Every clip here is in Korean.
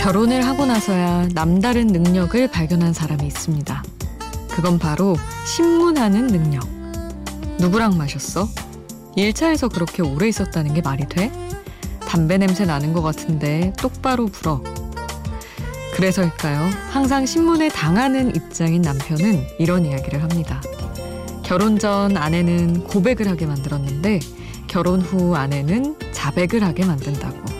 결혼을 하고 나서야 남다른 능력을 발견한 사람이 있습니다. 그건 바로 신문하는 능력. 누구랑 마셨어? 1차에서 그렇게 오래 있었다는 게 말이 돼? 담배 냄새 나는 것 같은데 똑바로 불어. 그래서일까요? 항상 신문에 당하는 입장인 남편은 이런 이야기를 합니다. 결혼 전 아내는 고백을 하게 만들었는데 결혼 후 아내는 자백을 하게 만든다고.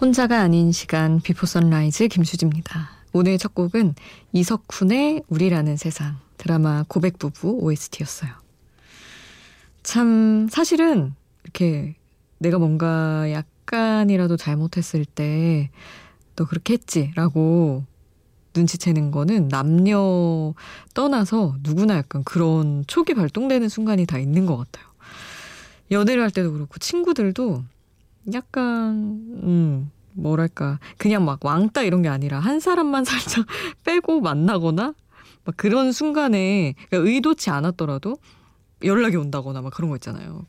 혼자가 아닌 시간 Before Sunrise 김수지입니다. 오늘 첫 곡은 이석훈의 우리라는 세상 드라마 고백 부부 OST였어요. 참 사실은 이렇게 내가 뭔가 약간이라도 잘못했을 때 너 그렇게 했지라고 눈치채는 거는 남녀 떠나서 누구나 약간 그런 촉이 발동되는 순간이 다 있는 것 같아요. 연애를 할 때도 그렇고 친구들도 약간 음 뭐랄까 그냥 막 왕따 이런 게 아니라 한 사람만 살짝 빼고 만나거나 막 그런 순간에 그러니까 의도치 않았더라도 연락이 온다거나 막 그런 거 있잖아요.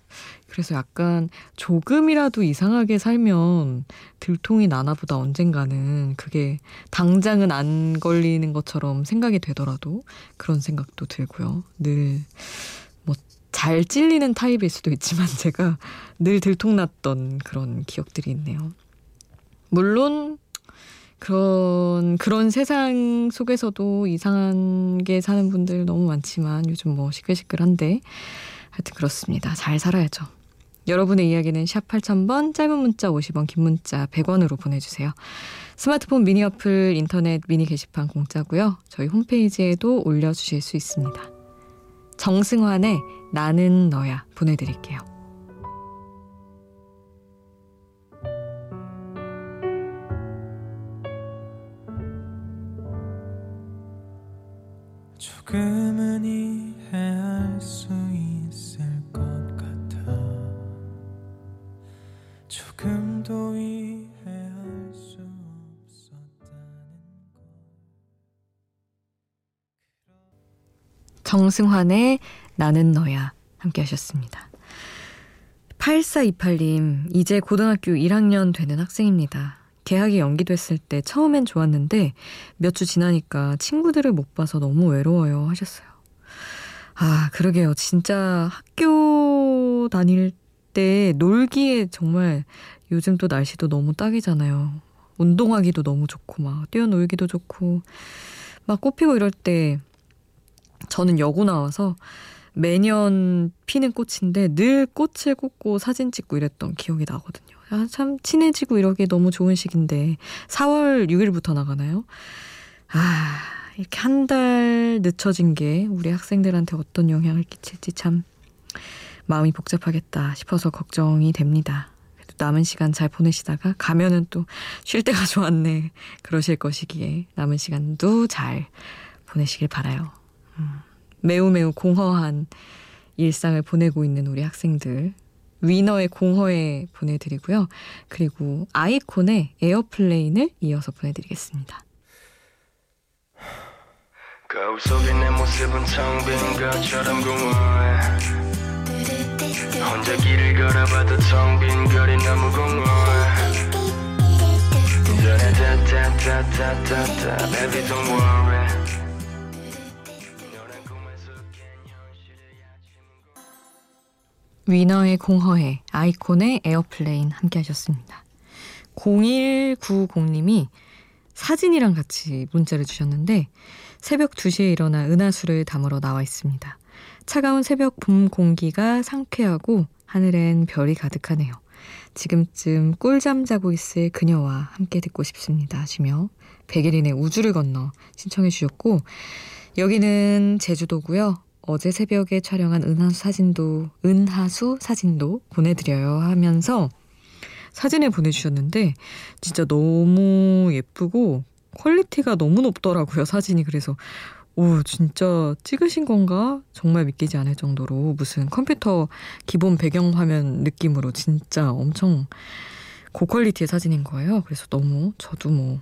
그래서 약간 조금이라도 이상하게 살면 들통이 나나 보다 언젠가는 그게 당장은 안 걸리는 것처럼 생각이 되더라도 그런 생각도 들고요. 늘뭐 잘 찔리는 타입일 수도 있지만 제가 늘 들통났던 그런 기억들이 있네요. 물론 그런 그런 세상 속에서도 이상한 게 사는 분들 너무 많지만 요즘 뭐 시끌시끌한데 하여튼 그렇습니다. 잘 살아야죠. 여러분의 이야기는 샵 8000번 짧은 문자 50원 긴 문자 100원으로 보내주세요. 스마트폰 미니 어플 인터넷 미니 게시판 공짜고요. 저희 홈페이지에도 올려주실 수 있습니다. 정승환의 나는 너야 보내드릴게요. 조금 정승환의 나는 너야 함께 하셨습니다. 8428님, 이제 고등학교 1학년 되는 학생입니다. 개학이 연기됐을 때 처음엔 좋았는데 몇 주 지나니까 친구들을 못 봐서 너무 외로워요 하셨어요. 아, 그러게요. 진짜 학교 다닐 때 놀기에 정말 요즘 또 날씨도 너무 딱이잖아요. 운동하기도 너무 좋고 막 뛰어놀기도 좋고 막 꽃피고 이럴 때 저는 여고 나와서 매년 피는 꽃인데 늘 꽃을 꽂고 사진 찍고 이랬던 기억이 나거든요. 아, 참 친해지고 이러기 너무 좋은 시기인데 4월 6일부터 나가나요? 아, 이렇게 한 달 늦춰진 게 우리 학생들한테 어떤 영향을 끼칠지 참 마음이 복잡하겠다 싶어서 걱정이 됩니다. 그래도 남은 시간 잘 보내시다가 가면은 또 쉴 때가 좋았네 그러실 것이기에 남은 시간도 잘 보내시길 바라요. 음, 매우 매우 공허한 일상을 보내고 있는 우리 학생들 WINNER의 공허해 보내드리고요. 그리고 iKON의 Airplane을 이어서 보내드리겠습니다. 거울 속에 내 모습은 텅빈 것처럼 공허해 혼자 길을 걸어봐도 텅빈 거리 너무 공허해 전에 다다다다다다 Baby don't worry 위너의 공허해, iKON의 Airplane 함께 하셨습니다. 0190님이 사진이랑 같이 문자를 주셨는데 새벽 2시에 일어나 은하수를 담으러 나와 있습니다. 차가운 새벽 봄 공기가 상쾌하고 하늘엔 별이 가득하네요. 지금쯤 꿀잠 자고 있을 그녀와 함께 듣고 싶습니다 하시며 백예린의 우주를 건너 신청해 주셨고 여기는 제주도고요. 어제 새벽에 촬영한 은하수 사진도, 은하수 사진도 보내드려요 하면서 사진을 보내주셨는데, 진짜 너무 예쁘고, 퀄리티가 너무 높더라고요, 사진이. 그래서, 오, 진짜 찍으신 건가? 정말 믿기지 않을 정도로 무슨 컴퓨터 기본 배경 화면 느낌으로 진짜 엄청 고퀄리티의 사진인 거예요. 그래서 너무 저도 뭐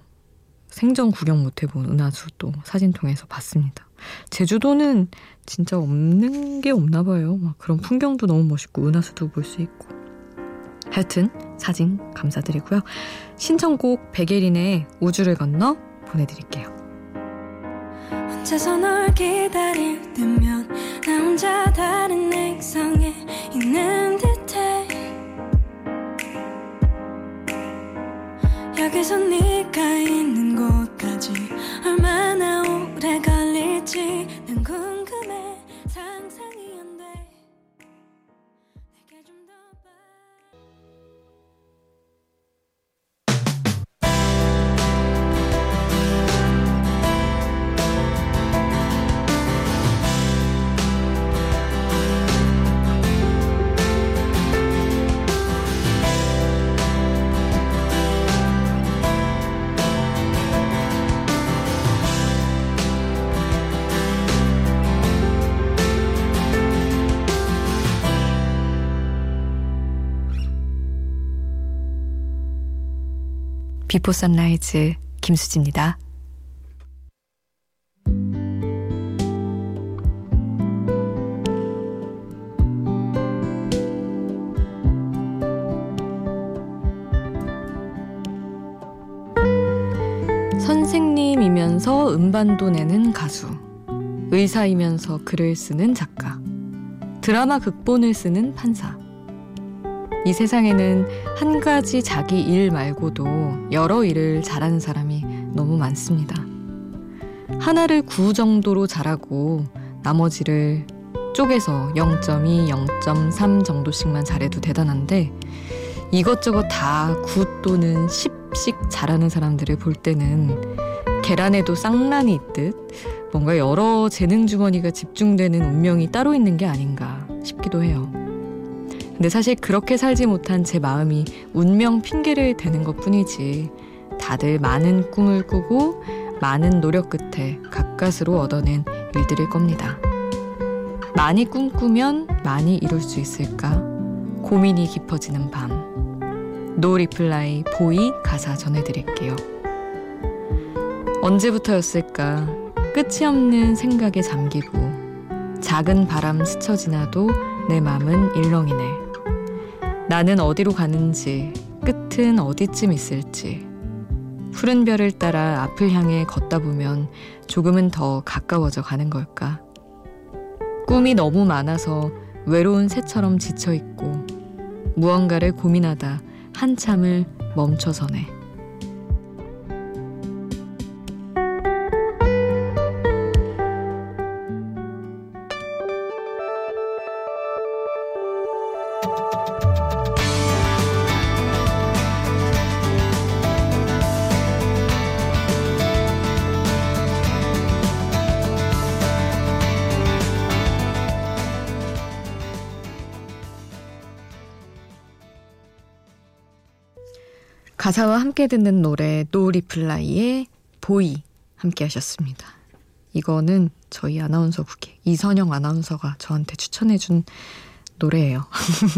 생전 구경 못 해본 은하수 또 사진 통해서 봤습니다. 제주도는 진짜 없는 게 없나 봐요. 막 그런 풍경도 너무 멋있고 은하수도 볼 수 있고. 하여튼 사진 감사드리고요. 신청곡 백예린의 우주를 건너 보내드릴게요. 혼자서 널 기다릴 때면 나 혼자 다른 액상에 있는 듯해 여기서 네가 있는 걸 Before Sunrise 김수지입니다. 선생님이면서 음반도 내는 가수, 의사이면서 글을 쓰는 작가, 드라마 극본을 쓰는 판사. 이 세상에는 한 가지 자기 일 말고도 여러 일을 잘하는 사람이 너무 많습니다. 하나를 9 정도로 잘하고 나머지를 쪼개서 0.2, 0.3 정도씩만 잘해도 대단한데 이것저것 다 9 또는 10씩 잘하는 사람들을 볼 때는 계란에도 쌍란이 있듯 뭔가 여러 재능 주머니가 집중되는 운명이 따로 있는 게 아닌가 싶기도 해요. 근데 사실 그렇게 살지 못한 제 마음이 운명 핑계를 대는 것 뿐이지 다들 많은 꿈을 꾸고 많은 노력 끝에 가까스로 얻어낸 일들일 겁니다. 많이 꿈꾸면 많이 이룰 수 있을까? 고민이 깊어지는 밤. No Reply Boy 가사 전해드릴게요. 언제부터였을까? 끝이 없는 생각에 잠기고 작은 바람 스쳐 지나도 내 맘은 일렁이네. 나는 어디로 가는지, 끝은 어디쯤 있을지. 푸른 별을 따라 앞을 향해 걷다 보면 조금은 더 가까워져 가는 걸까? 꿈이 너무 많아서 외로운 새처럼 지쳐 있고 무언가를 고민하다 한참을 멈춰서네. 가사와 함께 듣는 노래 No Reply의 Boy 함께 하셨습니다. 이거는 저희 아나운서국의 이선영 아나운서가 저한테 추천해준 노래예요.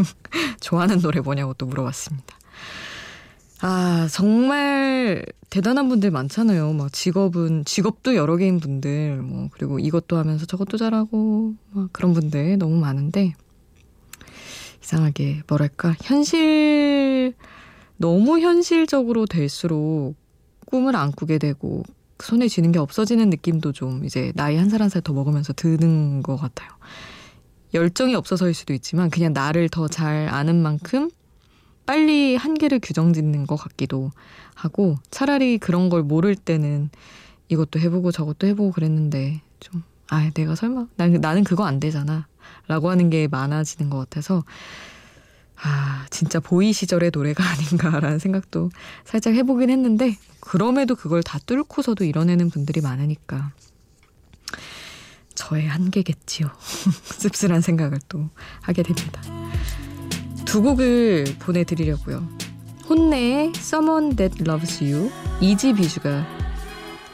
좋아하는 노래 뭐냐고 또 물어봤습니다. 아, 정말 대단한 분들 많잖아요. 막 직업은, 직업도 여러 개인 분들, 뭐, 그리고 이것도 하면서 저것도 잘하고, 막 그런 분들 너무 많은데, 이상하게, 뭐랄까, 현실, 너무 현실적으로 될수록 꿈을 안 꾸게 되고 손에 쥐는 게 없어지는 느낌도 좀 이제 나이 한 살 한 살 더 먹으면서 드는 것 같아요. 열정이 없어서일 수도 있지만 그냥 나를 더 잘 아는 만큼 빨리 한계를 규정 짓는 것 같기도 하고 차라리 그런 걸 모를 때는 이것도 해보고 저것도 해보고 그랬는데 좀, 아, 내가 설마, 난, 나는 그거 안 되잖아. 라고 하는 게 많아지는 것 같아서 아, 진짜 보이 시절의 노래가 아닌가라는 생각도 살짝 해보긴 했는데, 그럼에도 그걸 다 뚫고서도 이뤄내는 분들이 많으니까. 저의 한계겠지요. 씁쓸한 생각을 또 하게 됩니다. 두 곡을 보내드리려고요. 혼내의 Someone That Loves You, Izzy Bizu가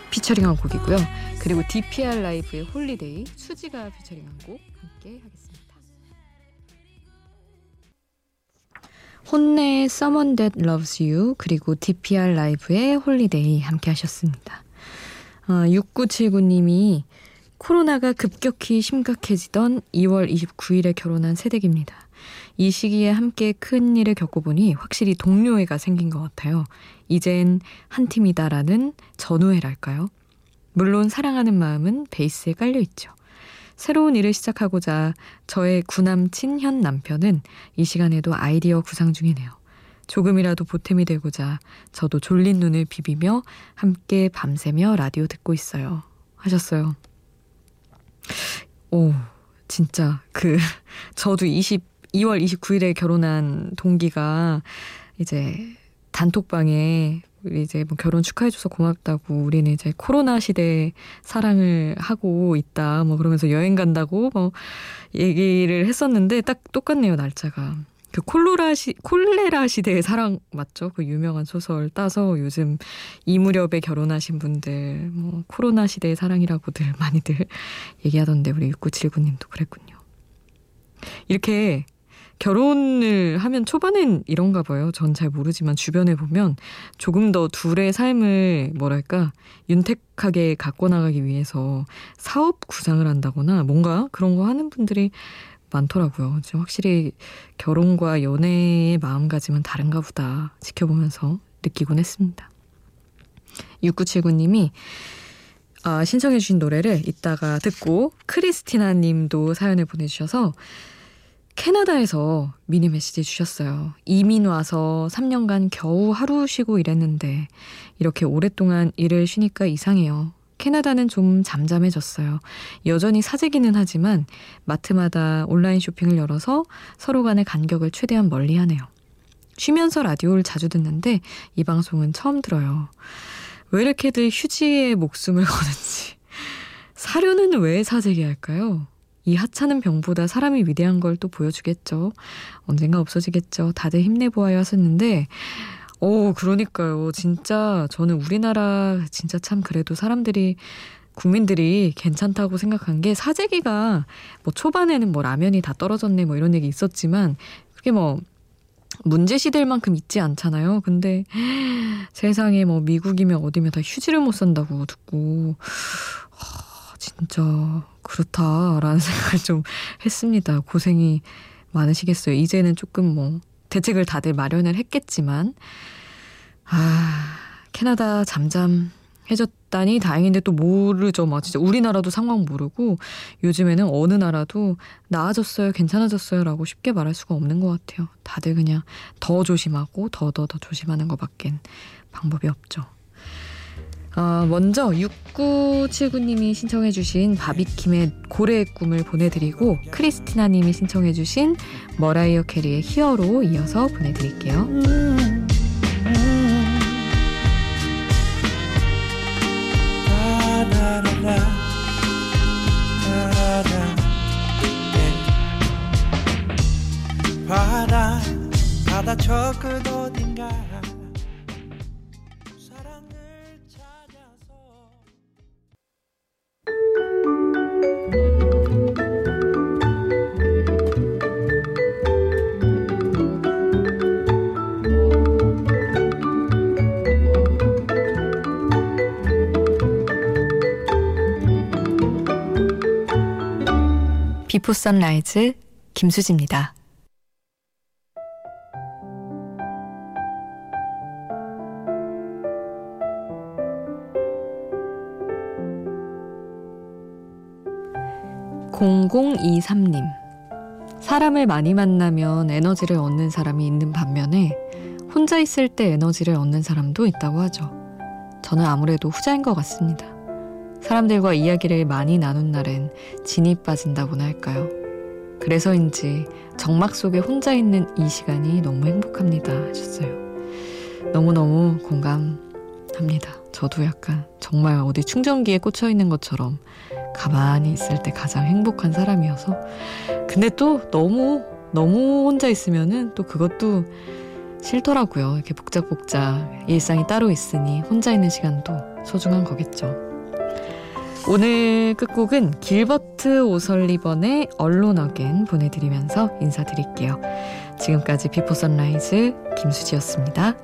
피처링한 곡이고요. 그리고 DPR LIVE의 Holiday, 수지가 피처링한 곡 함께 하겠습니다. HONNE의 Someone That Loves You 그리고 DPR LIVE의 Holiday 함께 하셨습니다. 아, 6979님이 코로나가 급격히 심각해지던 2월 29일에 결혼한 새댁입니다. 이 시기에 함께 큰 일을 겪어보니 확실히 동료애가 생긴 것 같아요. 이젠 한 팀이다라는 전우애랄까요? 물론 사랑하는 마음은 베이스에 깔려 있죠. 새로운 일을 시작하고자 저의 구남 친 현 남편은 이 시간에도 아이디어 구상 중이네요. 조금이라도 보탬이 되고자 저도 졸린 눈을 비비며 함께 밤새며 라디오 듣고 있어요. 하셨어요. 오, 진짜 그 저도 20 2월 29일에 결혼한 동기가 이제 단톡방에 이제 뭐 결혼 축하해줘서 고맙다고 우리는 이제 코로나 시대에 사랑을 하고 있다 뭐 그러면서 여행 간다고 뭐 얘기를 했었는데 딱 똑같네요 날짜가. 그 콜로라 시 콜레라 시대의 사랑 맞죠? 그 유명한 소설 따서 요즘 이 무렵에 결혼하신 분들 뭐 코로나 시대의 사랑이라고들 많이들 얘기하던데 우리 6979님도 그랬군요. 이렇게 결혼을 하면 초반엔 이런가 봐요. 전 잘 모르지만 주변에 보면 조금 더 둘의 삶을 뭐랄까 윤택하게 갖고 나가기 위해서 사업 구상을 한다거나 뭔가 그런 거 하는 분들이 많더라고요. 확실히 결혼과 연애의 마음가짐은 다른가 보다 지켜보면서 느끼곤 했습니다. 6979님이 아, 신청해주신 노래를 이따가 듣고 크리스티나 님도 사연을 보내주셔서 캐나다에서 미니 메시지 주셨어요. 이민 와서 3년간 겨우 하루 쉬고 일했는데 이렇게 오랫동안 일을 쉬니까 이상해요. 캐나다는 좀 잠잠해졌어요. 여전히 사재기는 하지만 마트마다 온라인 쇼핑을 열어서 서로 간의 간격을 최대한 멀리 하네요. 쉬면서 라디오를 자주 듣는데 이 방송은 처음 들어요. 왜 이렇게들 휴지에 목숨을 거는지. 사료는 왜 사재기 할까요? 이 하찮은 병보다 사람이 위대한 걸 또 보여주겠죠. 언젠가 없어지겠죠. 다들 힘내보아요 하셨는데, 오, 그러니까요. 진짜 저는 우리나라 진짜 참 그래도 사람들이 국민들이 괜찮다고 생각한 게 사재기가 뭐 초반에는 뭐 라면이 다 떨어졌네 뭐 이런 얘기 있었지만 그게 뭐 문제시될 만큼 있지 않잖아요. 근데 세상에 뭐 미국이면 어디면 다 휴지를 못 산다고 듣고 진짜 그렇다라는 생각을 좀 했습니다. 고생이 많으시겠어요. 이제는 조금 뭐 대책을 다들 마련을 했겠지만 아 캐나다 잠잠해졌다니 다행인데 또 모르죠. 막 진짜 우리나라도 상황 모르고 요즘에는 어느 나라도 나아졌어요, 괜찮아졌어요라고 쉽게 말할 수가 없는 것 같아요. 다들 그냥 더 조심하고 더더더 조심하는 것밖엔 방법이 없죠. 어, 먼저 6979님이 신청해주신 바비킴의 고래의 꿈을 보내드리고 크리스티나님이 신청해주신 머라이어 캐리의 히어로 이어서 보내드릴게요. 바다 바다 저끝 어딘가 Before Sunrise 김수지입니다. (0023님) 사람을 많이 만나면 에너지를 얻는 사람이 있는 반면에 혼자 있을 때 에너지를 얻는 사람도 있다고 하죠. 저는 아무래도 후자인 것 같습니다. 사람들과 이야기를 많이 나눈 날엔 진이 빠진다고나 할까요? 그래서인지 정막 속에 혼자 있는 이 시간이 너무 행복합니다. 하셨어요. 너무너무 공감합니다. 저도 약간 정말 어디 충전기에 꽂혀 있는 것처럼 가만히 있을 때 가장 행복한 사람이어서. 근데 또 너무, 너무 혼자 있으면은 또 그것도 싫더라고요. 이렇게 복작복작 일상이 따로 있으니 혼자 있는 시간도 소중한 거겠죠. 오늘 끝곡은 Gilbert O'Sullivan의 Alone Again 보내드리면서 인사드릴게요. 지금까지 Before Sunrise 김수지였습니다.